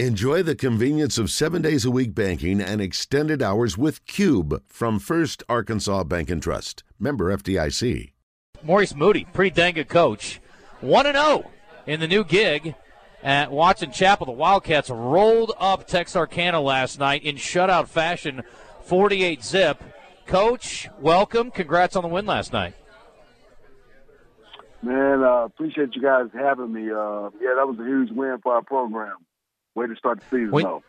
Enjoy the convenience of seven days a week banking and extended hours with Cube from First Arkansas Bank and Trust. Member FDIC. Maurice Moody, pretty dang good coach. 1 0 in the new gig at Watson Chapel. The Wildcats rolled up Texarkana last night in shutout fashion, 48 zip. Coach, welcome. Congrats on the win last night. Man, uh, appreciate you guys having me. Uh, yeah, that was a huge win for our program. Way to start the season, though.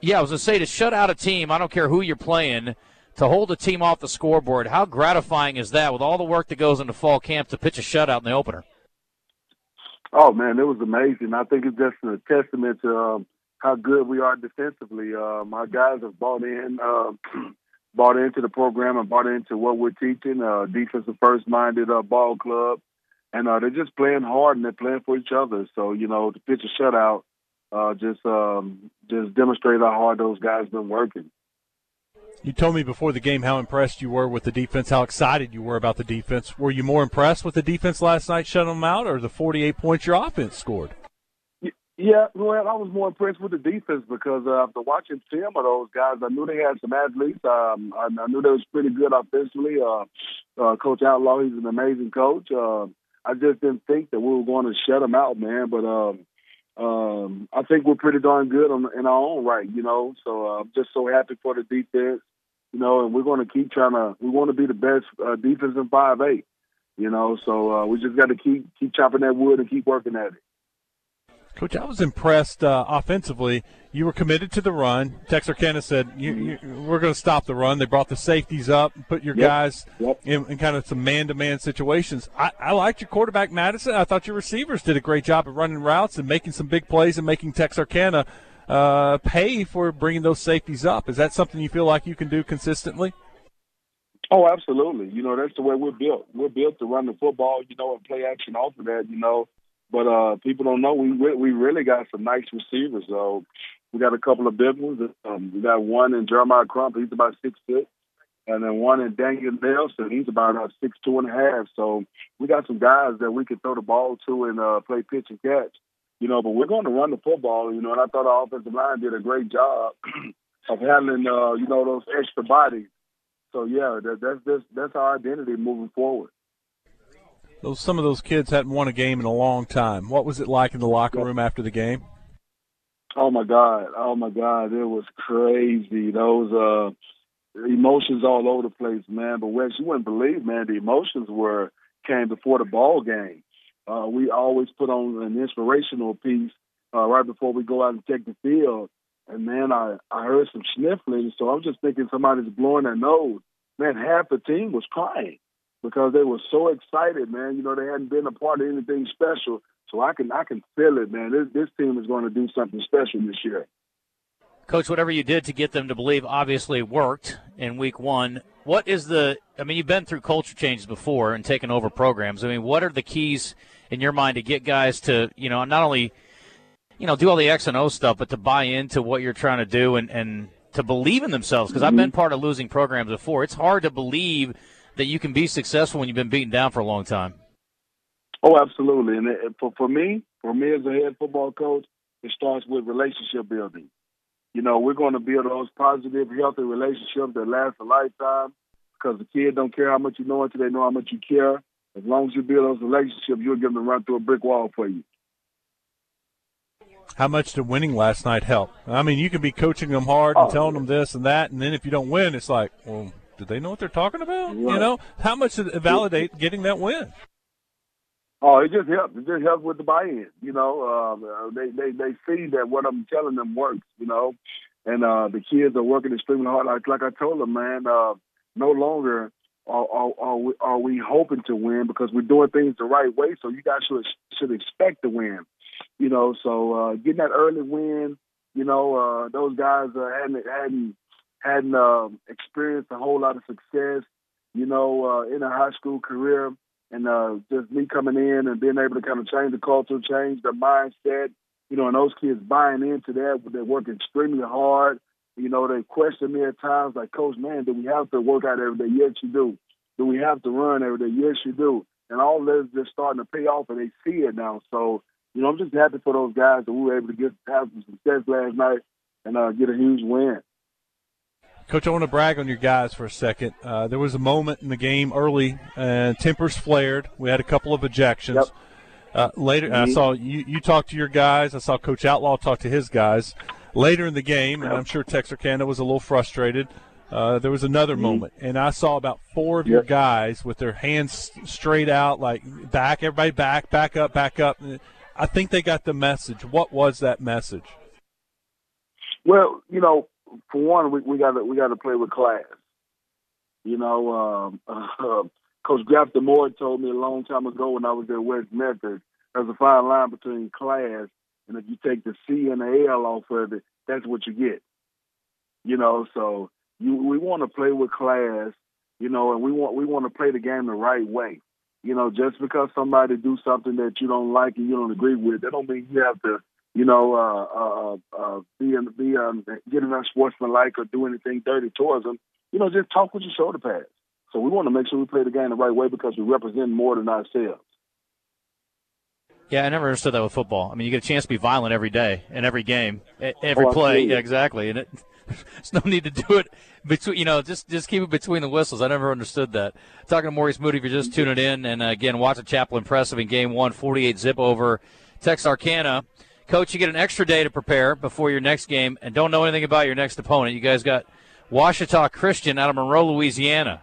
Yeah, I was going to say to shut out a team, I don't care who you're playing, to hold a team off the scoreboard, how gratifying is that with all the work that goes into fall camp to pitch a shutout in the opener? Oh, man, it was amazing. I think it's just a testament to um, how good we are defensively. Um, our guys have bought in, uh, bought into the program and bought into what we're teaching. Uh, defensive first minded uh, ball club, and uh, they're just playing hard and they're playing for each other. So you know, to pitch a shutout uh, just um, just demonstrate how hard those guys been working. You told me before the game how impressed you were with the defense, how excited you were about the defense. Were you more impressed with the defense last night, shutting them out, or the 48 points your offense scored? Yeah, well, I was more impressed with the defense because uh, after watching film of those guys, I knew they had some athletes. Um, I, I knew they was pretty good offensively. Uh, uh, coach Outlaw, he's an amazing coach. Uh, I just didn't think that we were going to shut them out, man. But um, um, I think we're pretty darn good on, in our own right, you know. So uh, I'm just so happy for the defense, you know, and we're going to keep trying to. We want to be the best uh, defense in five A, you know. So uh, we just got to keep keep chopping that wood and keep working at it. Coach, I was impressed uh, offensively. You were committed to the run. Texarkana said, you, you, "We're going to stop the run." They brought the safeties up, and put your yep. guys yep. In, in, kind of some man-to-man situations. I, I, liked your quarterback, Madison. I thought your receivers did a great job of running routes and making some big plays and making Texarkana uh, pay for bringing those safeties up. Is that something you feel like you can do consistently? Oh, absolutely. You know, that's the way we're built. We're built to run the football, you know, and play action off of that. You know but uh, people don't know we we really got some nice receivers. So we got a couple of big ones. Um, we got one in Jeremiah Crump. He's about six six. And then one in Daniel Nelson, he's about uh, six two and a half. So we got some guys that we can throw the ball to and uh, play pitch and catch. You know, but we're going to run the football. You know, and I thought our offensive line did a great job of handling, uh, you know, those extra bodies. So yeah, that, that's that's that's our identity moving forward those some of those kids hadn't won a game in a long time. What was it like in the locker room after the game? Oh my God! Oh my God! It was crazy. Those uh, emotions all over the place, man. But Wes, you wouldn't believe, man. The emotions were came before the ball game. Uh, we always put on an inspirational piece uh, right before we go out and take the field. And man, I I heard some sniffling, so I'm just thinking somebody's blowing their nose. Man, half the team was crying because they were so excited, man. You know, they hadn't been a part of anything special. So I can I can feel it, man. This this team is going to do something special this year. Coach, whatever you did to get them to believe obviously worked in week one. What is the I mean, you've been through culture changes before and taken over programs. I mean, what are the keys in your mind to get guys to, you know, not only you know, do all the X and O stuff, but to buy into what you're trying to do and, and to believe in themselves. Because mm-hmm. I've been part of losing programs before. It's hard to believe that you can be successful when you've been beaten down for a long time? Oh, absolutely. And it, for for me, for me as a head football coach, it starts with relationship building. You know, we're going to build those positive, healthy relationships that last a lifetime. Because the kids don't care how much you know until they know how much you care. As long as you build those relationships, you'll get them to run through a brick wall for you. How much did winning last night help? I mean, you can be coaching them hard and oh, telling them this and that, and then if you don't win, it's like, well, do they know what they're talking about? Right. You know, how much did it validate getting that win? Oh, it just helps. It just helps with the buy-in. You know, um, uh, they they they see that what I'm telling them works. You know, and uh, the kids are working extremely hard. Like like I told them, man, uh, no longer are, are, are, we, are we hoping to win because we're doing things the right way. So you guys should should expect to win. You know, so uh, getting that early win. You know, uh, those guys uh, hadn't hadn't hadn't uh, experienced a whole lot of success, you know, uh, in a high school career. And uh, just me coming in and being able to kind of change the culture, change the mindset, you know, and those kids buying into that, they work extremely hard. You know, they question me at times like, Coach, man, do we have to work out every day? Yes, you do. Do we have to run every day? Yes, you do. And all this is just starting to pay off, and they see it now. So you know, I'm just happy for those guys that we were able to get have some success last night and uh, get a huge win. Coach, I want to brag on your guys for a second. Uh, there was a moment in the game early, and tempers flared. We had a couple of ejections. Yep. Uh, later, mm-hmm. I saw you, you talk to your guys. I saw Coach Outlaw talk to his guys. Later in the game, and I'm sure Texarkana was a little frustrated. Uh, there was another mm-hmm. moment, and I saw about four of yep. your guys with their hands straight out, like back, everybody back, back up, back up. I think they got the message. What was that message? Well, you know, for one, we, we got to we got to play with class. You know, um, uh, Coach Grafton Moore told me a long time ago when I was at West Memphis, there's a fine line between class and if you take the C and the L off of it, that's what you get. You know, so you we want to play with class, you know, and we want we want to play the game the right way. You know, just because somebody do something that you don't like and you don't agree with, that don't mean you have to you know, uh, uh, uh, be be um, getting unsportsmanlike or do anything dirty towards them. You know, just talk with your shoulder pads. So we want to make sure we play the game the right way because we represent more than ourselves. Yeah, I never understood that with football. I mean, you get a chance to be violent every day in every game, every oh, play. Yeah, exactly, and it, there's no need to do it between. You know, just just keep it between the whistles. I never understood that. Talking to Maurice Moody, if you're just tuning in, and uh, again, Watson Chapel impressive in Game One, 48 zip over Texarkana. Coach, you get an extra day to prepare before your next game and don't know anything about your next opponent. You guys got Ouachita Christian out of Monroe, Louisiana.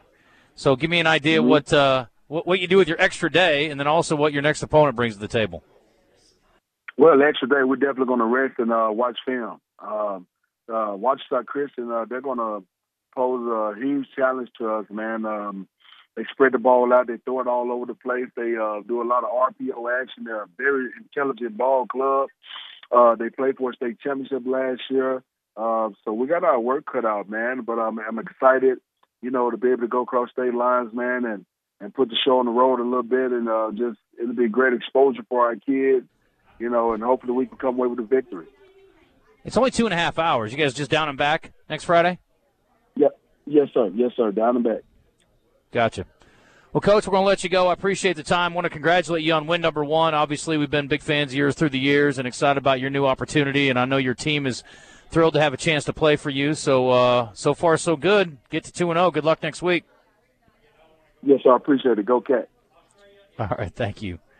So give me an idea mm-hmm. what, uh, what, what you do with your extra day and then also what your next opponent brings to the table. Well, extra day, we're definitely going to rest and uh, watch film. Uh, uh, Ouachita Christian, uh, they're going to pose a huge challenge to us, man. Um, they spread the ball out. They throw it all over the place. They uh, do a lot of RPO action. They're a very intelligent ball club. Uh, they played for a state championship last year. Uh, so we got our work cut out, man. But I'm, I'm excited, you know, to be able to go across state lines, man, and and put the show on the road a little bit, and uh, just it'll be great exposure for our kids, you know, and hopefully we can come away with a victory. It's only two and a half hours. You guys just down and back next Friday? Yeah, yes, sir. Yes, sir. Down and back. Gotcha. Well, Coach, we're going to let you go. I appreciate the time. I want to congratulate you on win number one. Obviously, we've been big fans of yours through the years and excited about your new opportunity. And I know your team is thrilled to have a chance to play for you. So, uh, so far, so good. Get to 2 and 0. Good luck next week. Yes, I appreciate it. Go, Cat. All right. Thank you.